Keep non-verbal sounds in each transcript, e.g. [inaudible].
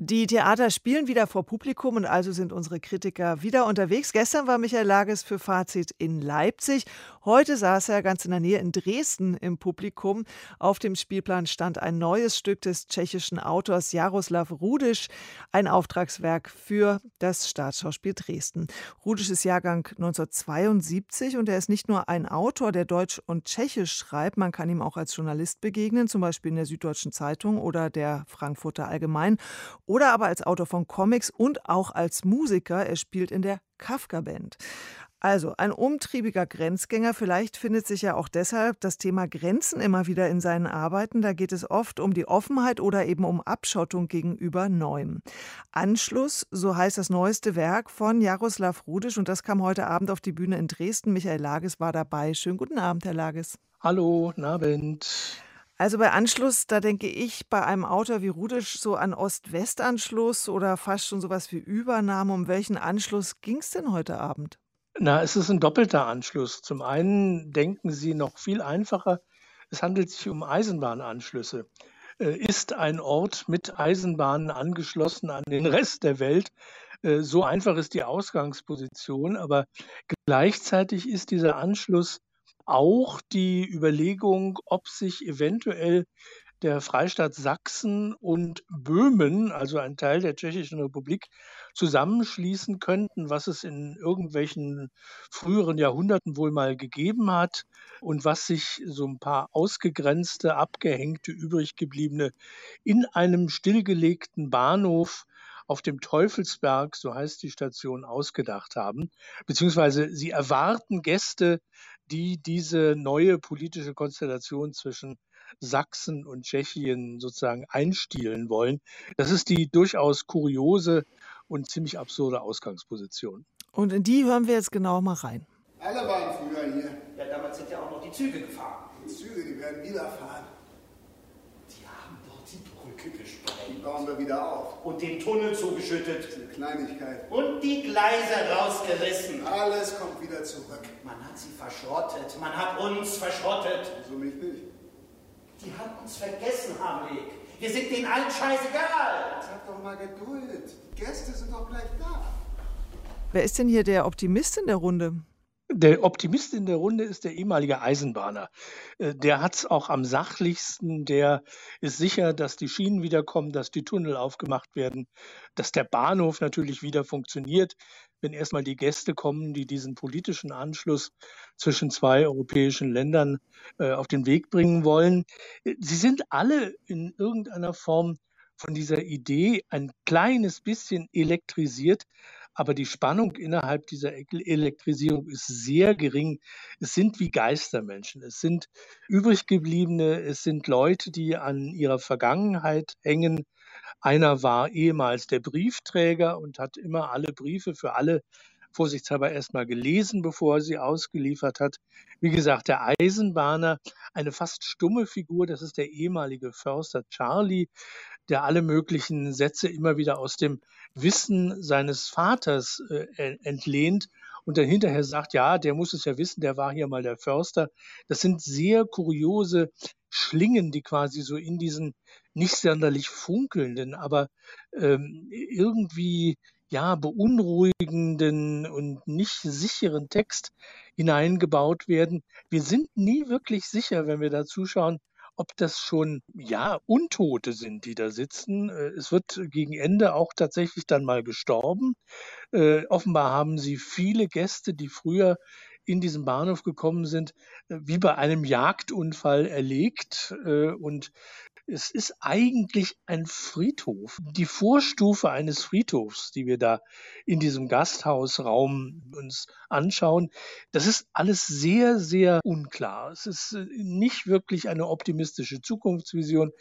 die Theater spielen wieder vor Publikum und also sind unsere Kritiker wieder unterwegs. Gestern war Michael Lages für Fazit in Leipzig. Heute saß er ganz in der Nähe in Dresden im Publikum. Auf dem Spielplan stand ein neues Stück des tschechischen Autors Jaroslav Rudisch, ein Auftragswerk für das Staatsschauspiel Dresden. Rudisch ist Jahrgang 1972 und er ist nicht nur ein Autor, der Deutsch und Tschechisch schreibt, man kann ihm auch als Journalist begegnen, zum Beispiel in der Süddeutschen Zeitung oder der Frankfurter Allgemein oder aber als Autor von Comics und auch als Musiker. Er spielt in der Kafka-Band. Also ein umtriebiger Grenzgänger. Vielleicht findet sich ja auch deshalb das Thema Grenzen immer wieder in seinen Arbeiten. Da geht es oft um die Offenheit oder eben um Abschottung gegenüber Neuem. Anschluss, so heißt das neueste Werk von Jaroslav Rudisch und das kam heute Abend auf die Bühne in Dresden. Michael Lages war dabei. Schönen guten Abend, Herr Lages. Hallo, guten Abend. Also bei Anschluss, da denke ich bei einem Autor wie Rudisch so an Ost-West-Anschluss oder fast schon sowas wie Übernahme. Um welchen Anschluss ging es denn heute Abend? Na, es ist ein doppelter Anschluss. Zum einen denken Sie noch viel einfacher, es handelt sich um Eisenbahnanschlüsse. Äh, ist ein Ort mit Eisenbahnen angeschlossen an den Rest der Welt? Äh, so einfach ist die Ausgangsposition, aber gleichzeitig ist dieser Anschluss auch die Überlegung, ob sich eventuell der Freistaat Sachsen und Böhmen, also ein Teil der Tschechischen Republik, zusammenschließen könnten, was es in irgendwelchen früheren Jahrhunderten wohl mal gegeben hat und was sich so ein paar ausgegrenzte, abgehängte, übrig gebliebene in einem stillgelegten Bahnhof auf dem Teufelsberg, so heißt die Station, ausgedacht haben. Beziehungsweise sie erwarten Gäste, die diese neue politische Konstellation zwischen Sachsen und Tschechien sozusagen einstielen wollen. Das ist die durchaus kuriose und ziemlich absurde Ausgangsposition. Und in die hören wir jetzt genau mal rein. Alle waren früher hier. Ja, damals sind ja auch noch die Züge gefahren. Die Züge, die werden wieder fahren. Die haben dort die Brücke gesprengt. Die bauen wir wieder auf. Und den Tunnel zugeschüttet. Das ist eine Kleinigkeit. Und die Gleise rausgerissen. Alles kommt wieder zurück. Man hat sie verschrottet. Man hat uns verschrottet. So mich nicht. Die haben uns vergessen, Hamlik. Wir sind denen allen scheißegal. Sag doch mal Geduld. Die Gäste sind doch gleich da. Wer ist denn hier der Optimist in der Runde? Der Optimist in der Runde ist der ehemalige Eisenbahner. Äh, der hat es auch am sachlichsten. Der ist sicher, dass die Schienen wiederkommen, dass die Tunnel aufgemacht werden, dass der Bahnhof natürlich wieder funktioniert, wenn erstmal die Gäste kommen, die diesen politischen Anschluss zwischen zwei europäischen Ländern äh, auf den Weg bringen wollen. Äh, sie sind alle in irgendeiner Form von dieser Idee ein kleines bisschen elektrisiert, aber die Spannung innerhalb dieser Elektrisierung ist sehr gering. Es sind wie Geistermenschen. Es sind übriggebliebene, es sind Leute, die an ihrer Vergangenheit hängen. Einer war ehemals der Briefträger und hat immer alle Briefe für alle vorsichtshalber erstmal gelesen, bevor er sie ausgeliefert hat. Wie gesagt, der Eisenbahner, eine fast stumme Figur, das ist der ehemalige Förster Charlie, der alle möglichen Sätze immer wieder aus dem Wissen seines Vaters äh, entlehnt und dann hinterher sagt, ja, der muss es ja wissen, der war hier mal der Förster. Das sind sehr kuriose Schlingen, die quasi so in diesen nicht sonderlich funkelnden, aber ähm, irgendwie ja beunruhigenden und nicht sicheren Text hineingebaut werden. Wir sind nie wirklich sicher, wenn wir da zuschauen, ob das schon, ja, Untote sind, die da sitzen. Äh, es wird gegen Ende auch tatsächlich dann mal gestorben. Äh, offenbar haben sie viele Gäste, die früher in diesen Bahnhof gekommen sind, äh, wie bei einem Jagdunfall erlegt. Und es ist eigentlich ein Friedhof. Die Vorstufe eines Friedhofs, die wir da in diesem Gasthausraum uns anschauen, das ist alles sehr, sehr unklar. Es ist äh, nicht wirklich eine optimistische Zukunftsvision.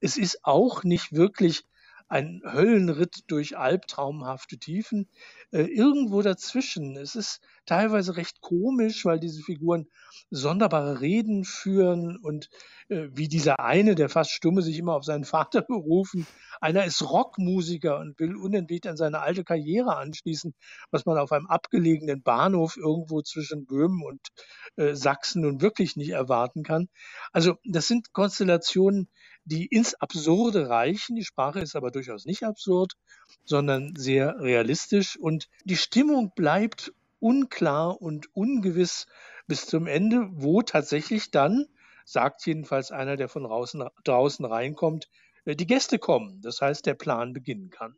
Es ist auch nicht wirklich ein Höllenritt durch albtraumhafte Tiefen. Äh, irgendwo dazwischen. Es ist teilweise recht komisch, weil diese Figuren sonderbare Reden führen und äh, wie dieser eine, der fast Stumme, sich immer auf seinen Vater [laughs] berufen. Einer ist Rockmusiker und will unentwegt an seine alte Karriere anschließen, was man auf einem abgelegenen Bahnhof irgendwo zwischen Böhmen und äh, Sachsen nun wirklich nicht erwarten kann. Also das sind Konstellationen, die ins Absurde reichen. Die Sprache ist aber durchaus nicht absurd, sondern sehr realistisch und die Stimmung bleibt unklar und ungewiss bis zum Ende, wo tatsächlich dann, sagt jedenfalls einer, der von draußen, draußen reinkommt, äh, die Gäste kommen. Das heißt, der Plan beginnen kann.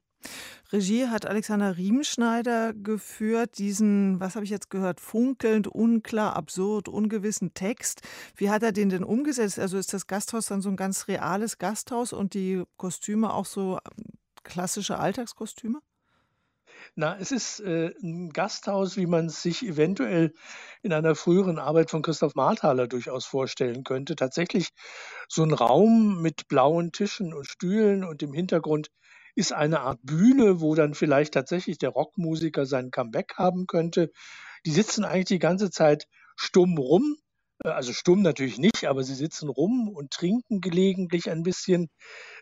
Regie hat Alexander Riemenschneider geführt, diesen, was habe ich jetzt gehört, funkelnd, unklar, absurd, ungewissen Text. Wie hat er den denn umgesetzt? Also ist das Gasthaus dann so ein ganz reales Gasthaus und die Kostüme auch so ähm, klassische Alltagskostüme? Na, es ist äh, ein Gasthaus, wie man es sich eventuell in einer früheren Arbeit von Christoph Marthaler durchaus vorstellen könnte. Tatsächlich so ein Raum mit blauen Tischen und Stühlen und im Hintergrund ist eine Art Bühne, wo dann vielleicht tatsächlich der Rockmusiker sein Comeback haben könnte. Die sitzen eigentlich die ganze Zeit stumm rum. Äh, also stumm natürlich nicht, aber sie sitzen rum und trinken gelegentlich ein bisschen.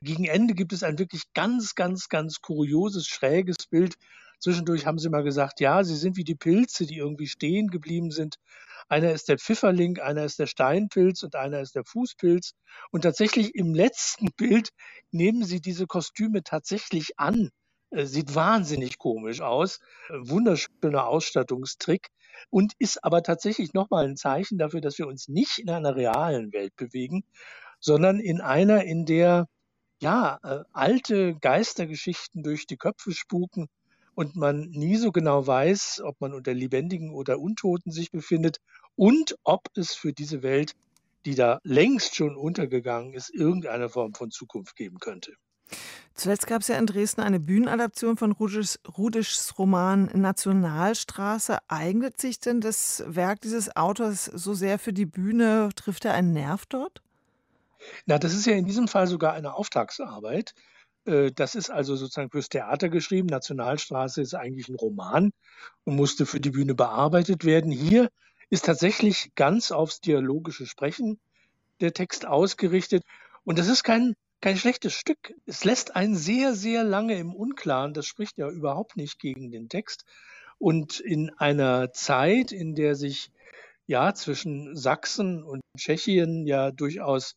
Gegen Ende gibt es ein wirklich ganz, ganz, ganz kurioses, schräges Bild. Zwischendurch haben sie mal gesagt, ja, sie sind wie die Pilze, die irgendwie stehen geblieben sind einer ist der Pfifferling, einer ist der Steinpilz und einer ist der Fußpilz. Und tatsächlich im letzten [laughs] Bild nehmen sie diese Kostüme tatsächlich an. Äh, sieht wahnsinnig komisch aus. Äh, wunderschöner Ausstattungstrick und ist aber tatsächlich nochmal ein Zeichen dafür, dass wir uns nicht in einer realen Welt bewegen, sondern in einer, in der ja, äh, alte Geistergeschichten durch die Köpfe spuken und man nie so genau weiß, ob man unter Lebendigen oder Untoten sich befindet und ob es für diese Welt, die da längst schon untergegangen ist, irgendeine Form von Zukunft geben könnte. Zuletzt gab es ja in Dresden eine Bühnenadaption von Rudischs, Rudischs Roman Nationalstraße. Eignet sich denn das Werk dieses Autors so sehr für die Bühne? Trifft er einen Nerv dort? Na, das ist ja in diesem Fall sogar eine Auftragsarbeit. Äh, das ist also sozusagen fürs Theater geschrieben. Nationalstraße ist eigentlich ein Roman und musste für die Bühne bearbeitet werden. Hier ist tatsächlich ganz aufs dialogische Sprechen der Text ausgerichtet. Und das ist kein, kein schlechtes Stück. Es lässt einen sehr, sehr lange im Unklaren. Das spricht ja überhaupt nicht gegen den Text. Und in einer Zeit, in der sich ja zwischen Sachsen und Tschechien ja durchaus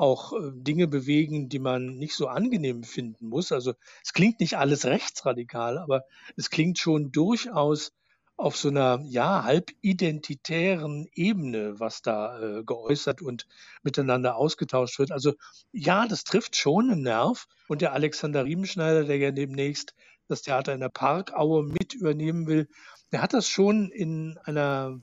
auch äh, Dinge bewegen, die man nicht so angenehm finden muss. Also es klingt nicht alles rechtsradikal, aber es klingt schon durchaus auf so einer ja halbidentitären Ebene, was da äh, geäußert und miteinander ausgetauscht wird. Also ja, das trifft schon einen Nerv. Und der Alexander Riemenschneider, der ja demnächst das Theater in der Parkaue mit übernehmen will, der hat das schon in einer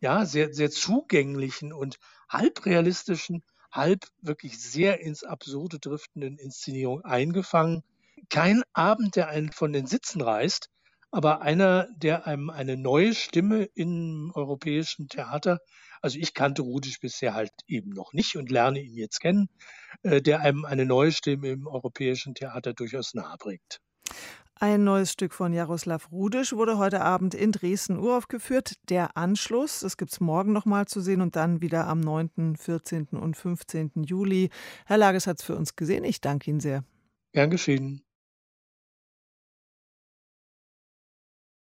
ja sehr sehr zugänglichen und halbrealistischen halb wirklich sehr ins Absurde driftenden Inszenierung eingefangen. Kein Abend, der einen von den Sitzen reißt, aber einer, der einem eine neue Stimme im europäischen Theater, also ich kannte Rudisch bisher halt eben noch nicht und lerne ihn jetzt kennen, äh, der einem eine neue Stimme im europäischen Theater durchaus nahe bringt. Ein neues Stück von Jaroslav Rudisch wurde heute Abend in Dresden uraufgeführt. Der Anschluss, das gibt es morgen nochmal zu sehen und dann wieder am 9., 14. und 15. Juli. Herr Lages hat es für uns gesehen. Ich danke Ihnen sehr. Gern geschehen.